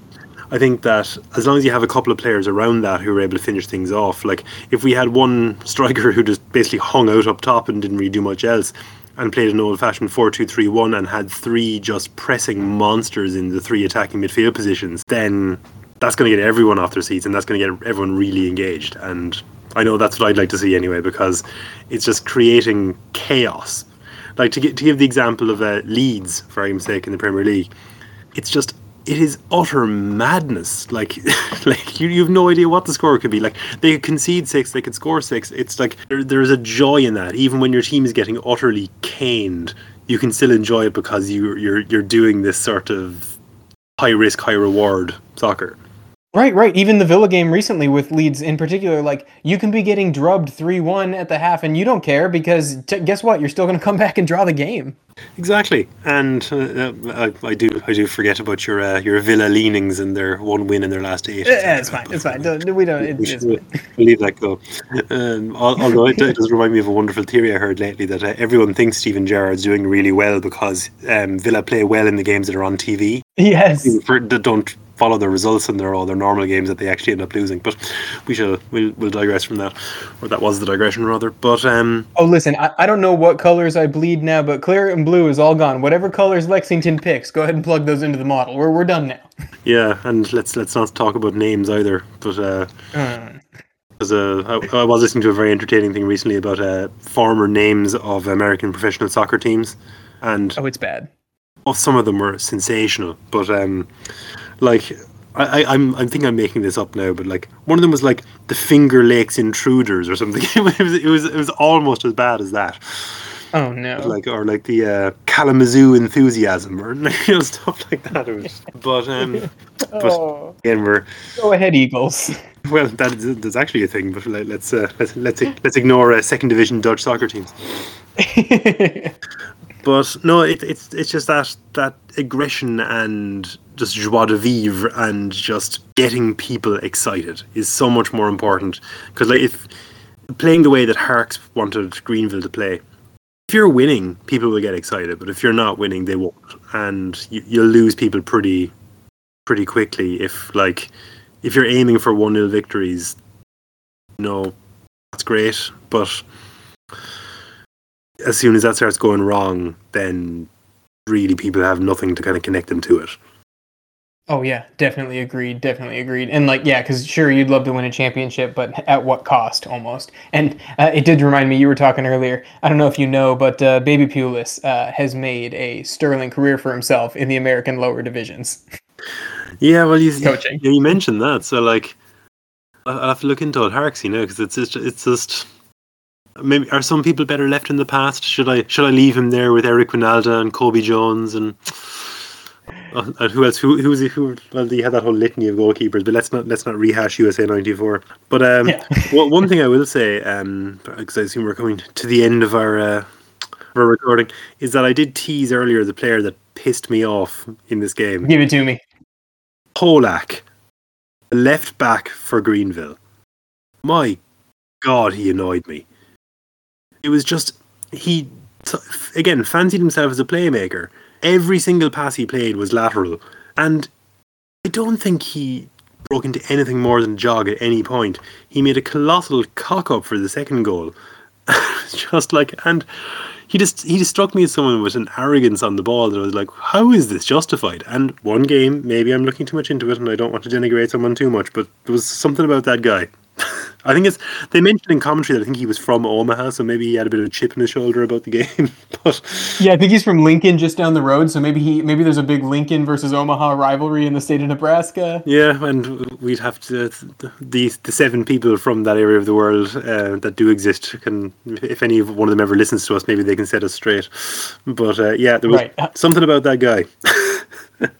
I think that as long as you have a couple of players around that who are able to finish things off, like if we had one striker who just basically hung out up top and didn't really do much else, and played an old fashioned 4 2 3 1 and had three just pressing monsters in the three attacking midfield positions, then that's going to get everyone off their seats and that's going to get everyone really engaged. And I know that's what I'd like to see anyway because it's just creating chaos. Like to, get, to give the example of uh, Leeds, for argument's sake, in the Premier League, it's just it is utter madness. Like, like you, you have no idea what the score could be. Like they could concede six, they could score six. It's like there, there's a joy in that. Even when your team is getting utterly caned, you can still enjoy it because you you're you're doing this sort of high risk, high reward soccer. Right, right. Even the Villa game recently with Leeds in particular, like you can be getting drubbed 3 1 at the half and you don't care because t- guess what? You're still going to come back and draw the game. Exactly. And uh, I, I, do I do forget about your uh, your Villa leanings and their one win in their last eight. Yeah, it's fine. It's fine. Don't, we don't. It, we should leave that go. Um, although it, it, does remind me of a wonderful theory I heard lately that uh, everyone thinks Steven Gerrard's doing really well because um, Villa play well in the games that are on TV. Yes. For, don't follow the results in their all their normal games that they actually end up losing. But we shall we'll, we'll digress from that, or that was the digression rather. But um. Oh, listen, I, I don't know what colors I bleed now, but claret and blue is all gone. Whatever colors Lexington picks, go ahead and plug those into the model. We're we're done now. Yeah, and let's let's not talk about names either. But uh. Mm. Uh, I, I, was listening to a very entertaining thing recently about uh, former names of American professional soccer teams, and oh, it's bad. Well, some of them were sensational, but um, like I, I, am I think I'm making this up now, but like one of them was like the Finger Lakes Intruders or something. it was it was it was almost as bad as that. Oh no! Like or like the uh, Kalamazoo Enthusiasm or you know stuff like that. It was, but um, but oh. again we're go ahead Eagles. Well, that is, that's actually a thing, but let, us uh, let's let's let's ignore uh, second division Dutch soccer teams. but no, it, it's it's just that that aggression and just joie de vivre and just getting people excited is so much more important. Because like if playing the way that Harkes wanted Greenville to play, if you're winning, people will get excited. But if you're not winning, they won't, and you, you'll lose people pretty pretty quickly. If like if you're aiming for one 0 victories, no, that's great, but as soon as that starts going wrong, then really people have nothing to kind of connect them to it. Oh yeah, definitely agreed. Definitely agreed. And like, yeah, because sure, you'd love to win a championship, but at what cost? Almost. And uh, it did remind me. You were talking earlier. I don't know if you know, but uh, Baby Pulis uh, has made a sterling career for himself in the American lower divisions. Yeah, well, he's coaching. Yeah, you mentioned that, so like, I'll have to look into it, Harkes, you know, because it's just, it's just. Maybe are some people better left in the past? Should I should I leave him there with Eric Wynalda and Cobi Jones and and who else? Who who was he? Who? Well, he had that whole litany of goalkeepers, but let's not let's not rehash USA '94. But um, yeah. well, one thing I will say, um, because I assume we're coming to the end of our uh, our recording, is that I did tease earlier the player that pissed me off in this game. Give it to me. Polak, left back for Greenville. My God, he annoyed me. It was just he again fancied himself as a playmaker every single pass he played was lateral. And I don't think he broke into anything more than jog at any point. He made a colossal cock up for the second goal. just like and he just he just struck me as someone with an arrogance on the ball that I was like, how is this justified? And one game, maybe I'm looking too much into it and I don't want to denigrate someone too much, but there was something about that guy. I think it's they mentioned in commentary that I think he was from Omaha, so maybe he had a bit of a chip in his shoulder about the game. but yeah, I think he's from Lincoln, just down the road. So maybe he maybe there's a big Lincoln versus Omaha rivalry in the state of Nebraska. Yeah, and we'd have to the the seven people from that area of the world uh, that do exist can, if any one of them ever listens to us, maybe they can set us straight. But uh, yeah, there was right. something about that guy.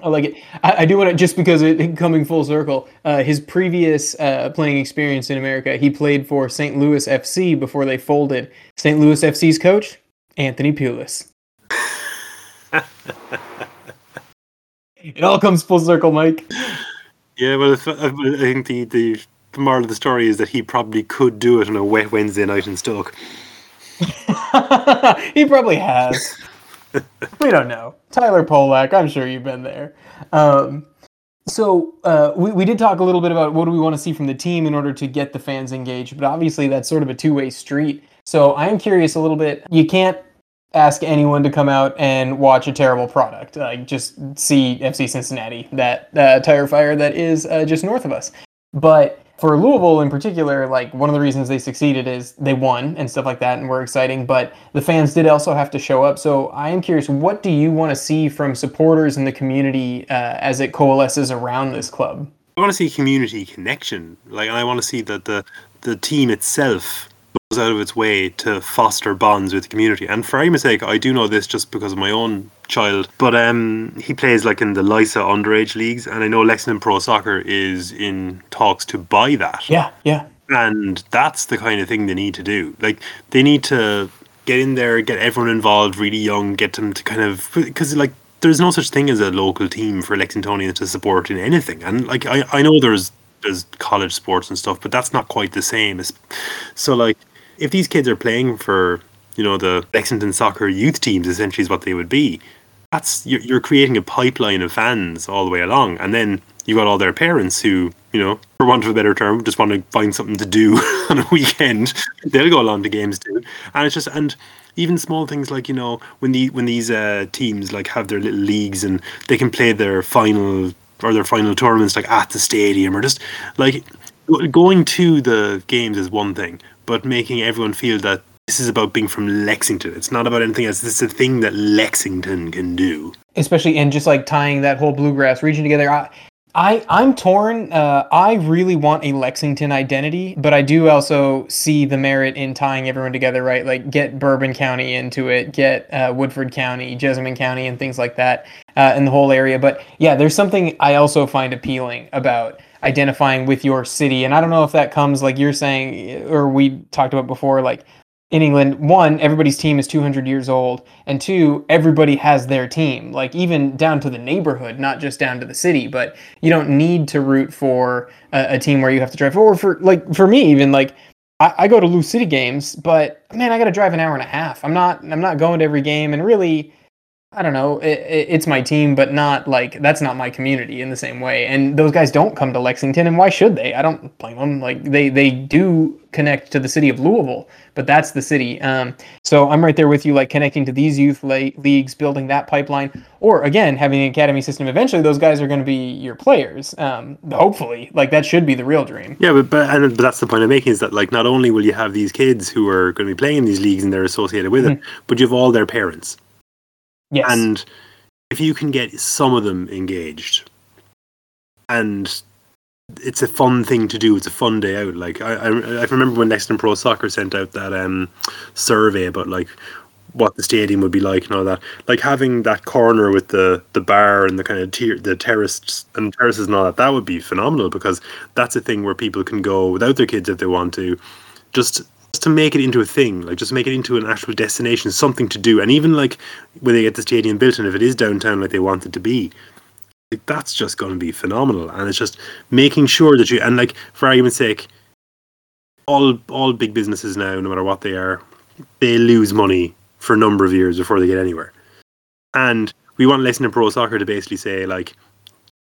I like it. I, I do want to just because it coming full circle. Uh, his previous uh, playing experience in America, he played for St. Louis FC before they folded. St. Louis FC's coach, Anthony Pulis. it all comes full circle, Mike. Yeah, well, I think the, the the moral of the story is that he probably could do it on a wet Wednesday night in Stoke. he probably has we don't know. Tyler Polak, I'm sure you've been there. Um, so uh, we, we did talk a little bit about what do we want to see from the team in order to get the fans engaged, but obviously that's sort of a two-way street. So I'm curious a little bit. You can't ask anyone to come out and watch a terrible product. Like just see FC Cincinnati, that uh, tire fire that is uh, just north of us. But for Louisville in particular, like one of the reasons they succeeded is they won and stuff like that and were exciting, but the fans did also have to show up. So I am curious, what do you want to see from supporters in the community uh, as it coalesces around this club? I want to see community connection. Like, I want to see that the the team itself goes out of its way to foster bonds with the community. And for argument's sake, I do know this just because of my own child, but um, he plays like in the LISA underage leagues, and I know Lexington Pro Soccer is in talks to buy that. Yeah, yeah. And that's the kind of thing they need to do. Like they need to get in there, get everyone involved really young, get them to kind of because like there's no such thing as a local team for Lexingtonians to support in anything. And like I, I know there's there's college sports and stuff, but that's not quite the same. So like if these kids are playing for you know the Lexington soccer youth teams, essentially is what they would be. That's you're, you're creating a pipeline of fans all the way along, and then you got all their parents who you know, for want of a better term, just want to find something to do on a weekend. They'll go along to games too, and it's just and even small things like you know when the when these uh, teams like have their little leagues and they can play their final or their final tournaments like at the stadium or just like going to the games is one thing, but making everyone feel that this is about being from Lexington. It's not about anything else. This is a thing that Lexington can do. Especially and just like tying that whole bluegrass region together. I, I I'm torn. Uh, I really want a Lexington identity, but I do also see the merit in tying everyone together. Right, like get Bourbon County into it, get uh, Woodford County, Jessamine County, and things like that uh, in the whole area. But yeah, there's something I also find appealing about identifying with your city. And I don't know if that comes like you're saying, or we talked about before, like in England, one, everybody's team is 200 years old, and two, everybody has their team, like even down to the neighborhood, not just down to the city. But you don't need to root for a, a team where you have to drive. Or for like for me, even like I, I go to Lou City games, but man, I got to drive an hour and a half. I'm not I'm not going to every game, and really I don't know. It, it, it's my team, but not like that's not my community in the same way. And those guys don't come to Lexington, and why should they? I don't blame them. Like they they do connect to the city of Louisville, but that's the city. Um, so I'm right there with you, like connecting to these youth leagues, building that pipeline, or again having an academy system. Eventually, those guys are going to be your players. Um, hopefully, like that should be the real dream. Yeah, but but, and, but that's the point I'm making is that like not only will you have these kids who are going to be playing in these leagues and they're associated with mm-hmm. it, but you have all their parents Yes. And if you can get some of them engaged, and it's a fun thing to do. It's a fun day out. Like I, I, I remember when Lexington Pro Soccer sent out that um, survey about like what the stadium would be like and all that. Like having that corner with the the bar and the kind of tier, the terraces and terraces and all that. That would be phenomenal because that's a thing where people can go without their kids if they want to. Just to make it into a thing, like just make it into an actual destination, something to do. And even like when they get the stadium built and if it is downtown like they want it to be, like that's just going to be phenomenal. And it's just making sure that you and like for argument's sake, all all big businesses now, no matter what they are, they lose money for a number of years before they get anywhere. And we want Lexington Pro Soccer to basically say like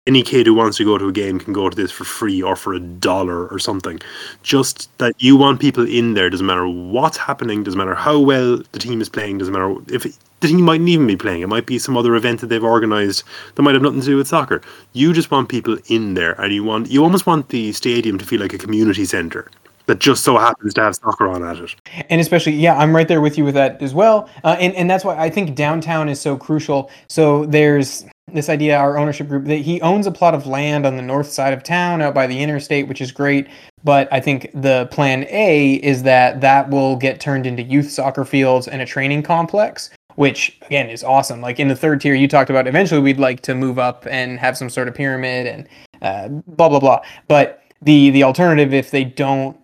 any kid who wants to go to a game can go to this for free or for a dollar or something. Just that you want people in there, doesn't matter what's happening, doesn't matter how well the team is playing, doesn't matter if it, the team mightn't even be playing. It might be some other event that they've organized that might have nothing to do with soccer. You just want people in there, and you want you almost want the stadium to feel like a community center. that just so happens to have soccer on at it. And especially, yeah, I'm right there with you with that as well. Uh, and and that's why I think downtown is so crucial. So there's this idea, our ownership group, that he owns a plot of land on the north side of town, out by the interstate, which is great. But I think the plan A is that that will get turned into youth soccer fields and a training complex which again is awesome. Like in the third tier, you talked about eventually we'd like to move up and have some sort of pyramid and uh, blah blah blah. But the the alternative, if they don't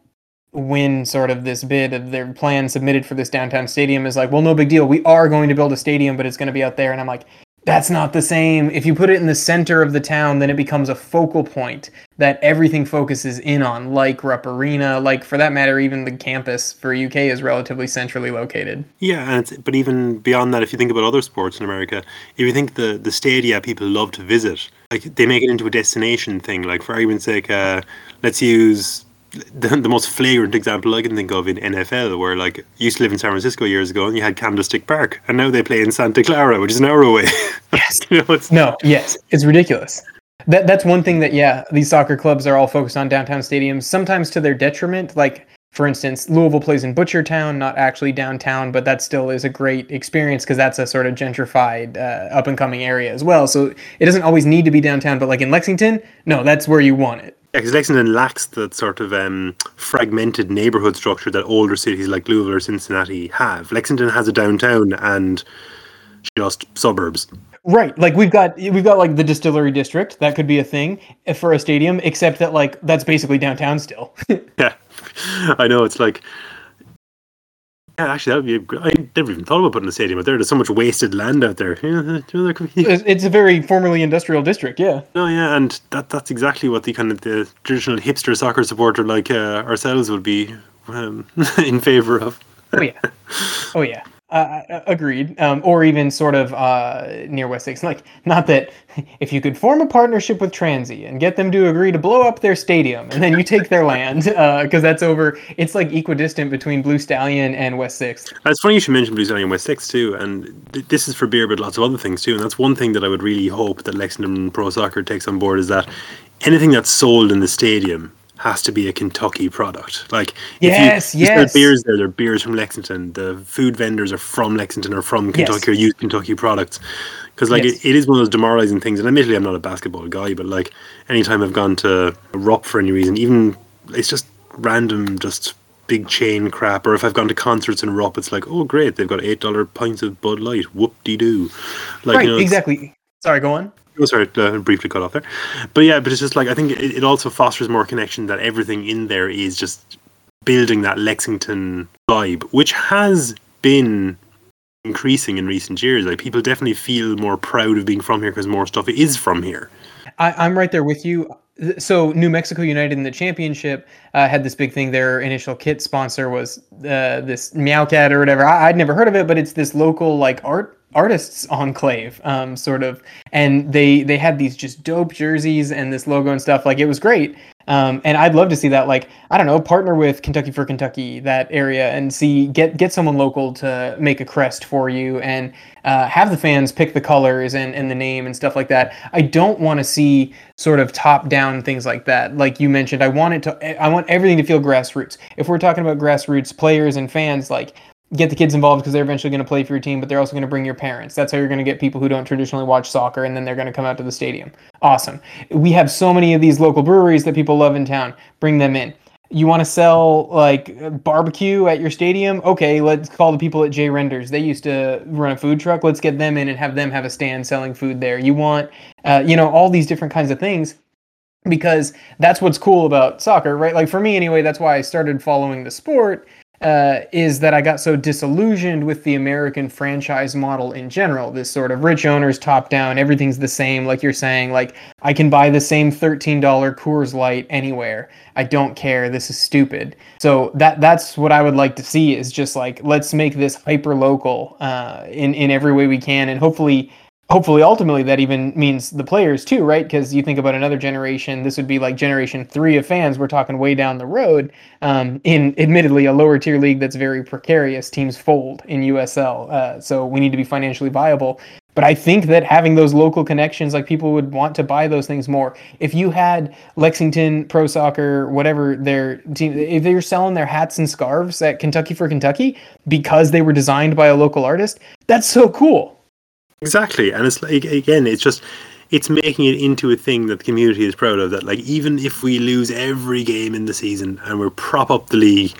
win sort of this bid of their plan submitted for this downtown stadium, is like, well, no big deal. We are going to build a stadium, but it's going to be out there. And I'm like, that's not the same. If you put it in the center of the town, then it becomes a focal point that everything focuses in on, like Rupp Arena, like for that matter, even the campus for UK is relatively centrally located. Yeah, and but even beyond that, if you think about other sports in America, if you think the the stadia people love to visit, like they make it into a destination thing. Like for argument's sake, uh, let's use the, the most flagrant example I can think of in NFL, where like used to live in San Francisco years ago, and you had Candlestick Park, and now they play in Santa Clara, which is an hour away. Yes. you know, no. Yes. It's ridiculous. That that's one thing that yeah, these soccer clubs are all focused on downtown stadiums, sometimes to their detriment. Like for instance, Louisville plays in Butchertown, not actually downtown, but that still is a great experience because that's a sort of gentrified, uh, up and coming area as well. So it doesn't always need to be downtown, but like in Lexington, no, that's where you want it. Yeah, because Lexington lacks that sort of um, fragmented neighborhood structure that older cities like Louisville or Cincinnati have. Lexington has a downtown and just suburbs. Right, like we've got we've got like the distillery district that could be a thing for a stadium, except that like that's basically downtown still. yeah, I know it's like yeah, actually, that would be. A, I never even thought about putting a stadium out there. There's so much wasted land out there. Yeah, it's a very formerly industrial district. Yeah. No, yeah, and that that's exactly what the kind of the traditional hipster soccer supporter like uh, ourselves would be um, in favor of. oh yeah. Oh yeah. Uh, uh, agreed. Um, or even sort of uh, near West Six. Like, not that if you could form a partnership with Transy and get them to agree to blow up their stadium, and then you take their land because uh, that's over. It's like equidistant between Blue Stallion and West Six. It's funny you should mention Blue Stallion and West Six too, and th- this is for beer, but lots of other things too. And that's one thing that I would really hope that Lexington Pro Soccer takes on board is that anything that's sold in the stadium has to be a Kentucky product. Like yes, if you, yes. There beers there, they're beers from Lexington. The food vendors are from Lexington or from Kentucky yes. or use Kentucky products. Because like yes. it, it is one of those demoralizing things. And admittedly, I'm not a basketball guy, but like anytime I've gone to Rupp for any reason, even it's just random, just big chain crap. Or if I've gone to concerts in Rupp, it's like, oh great, they've got eight dollar pints of Bud Light. Whoop de doo. Like, right, you know, exactly. Sorry, go on. Oh, sorry, uh, briefly cut off there. But yeah, but it's just like I think it, it also fosters more connection that everything in there is just building that Lexington vibe, which has been increasing in recent years. Like people definitely feel more proud of being from here because more stuff is from here. I, am right there with you. So New Mexico United in the championship uh, had this big thing. Their initial kit sponsor was uh, this Meowcat or whatever. I, I'd never heard of it, but it's this local like art artists enclave um, sort of. And they they had these just dope jerseys and this logo and stuff. Like it was great. Um, and I'd love to see that like I don't know partner with Kentucky for Kentucky that area and see get get someone local to make a crest for you and uh, have the fans pick the colors and, and the name and stuff like that. I don't want to see sort of top down things like that. Like you mentioned I want it to I want everything to feel grassroots. If we're talking about grassroots players and fans like get the kids involved because they're eventually going to play for your team, but they're also going to bring your parents. That's how you're going to get people who don't traditionally watch soccer, and then they're going to come out to the stadium. Awesome. We have so many of these local breweries that people love in town. Bring them in. You want to sell like barbecue at your stadium? Okay, let's call the people at J Renders. They used to run a food truck. Let's get them in and have them have a stand selling food there. You want, uh, you know, all these different kinds of things because that's what's cool about soccer, right? Like for me anyway, that's why I started following the sport uh, is that I got so disillusioned with the American franchise model in general. This sort of rich owners, top down, everything's the same. Like you're saying, like I can buy the same $13 Coors Light anywhere. I don't care. This is stupid. So that that's what I would like to see is just like let's make this hyper local uh, in in every way we can, and hopefully hopefully ultimately that even means the players too right because you think about another generation this would be like generation three of fans we're talking way down the road um, in admittedly a lower tier league that's very precarious teams fold in usl uh, so we need to be financially viable But I think that having those local connections, like people would want to buy those things more. If you had Lexington Pro Soccer, whatever their team, if they were selling their hats and scarves at Kentucky for Kentucky because they were designed by a local artist, that's so cool. Exactly, and it's like again, it's just it's making it into a thing that the community is proud of. That like even if we lose every game in the season and we're prop up the league,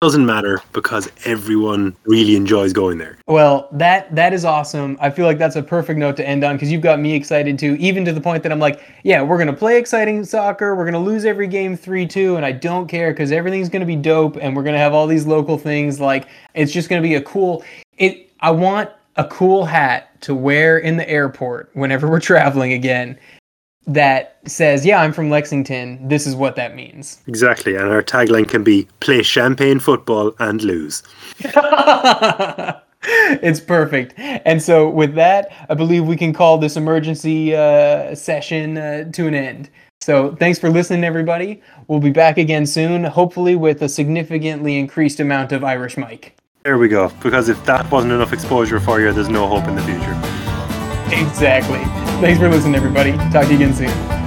doesn't matter because everyone really enjoys going there. Well, that that is awesome. I feel like that's a perfect note to end on because you've got me excited too, even to the point that I'm like, yeah, we're gonna play exciting soccer. We're gonna lose every game three two, and I don't care because everything's gonna be dope, and we're gonna have all these local things. Like it's just gonna be a cool. It. I want a cool hat to wear in the airport whenever we're traveling again that says, Yeah, I'm from Lexington. This is what that means. Exactly. And our tagline can be play champagne football and lose. it's perfect. And so, with that, I believe we can call this emergency uh, session uh, to an end. So, thanks for listening, everybody. We'll be back again soon, hopefully, with a significantly increased amount of Irish Mike. There we go. Because if that wasn't enough exposure for you, there's no hope in the future. Exactly. Thanks for listening, everybody. Talk to you again soon.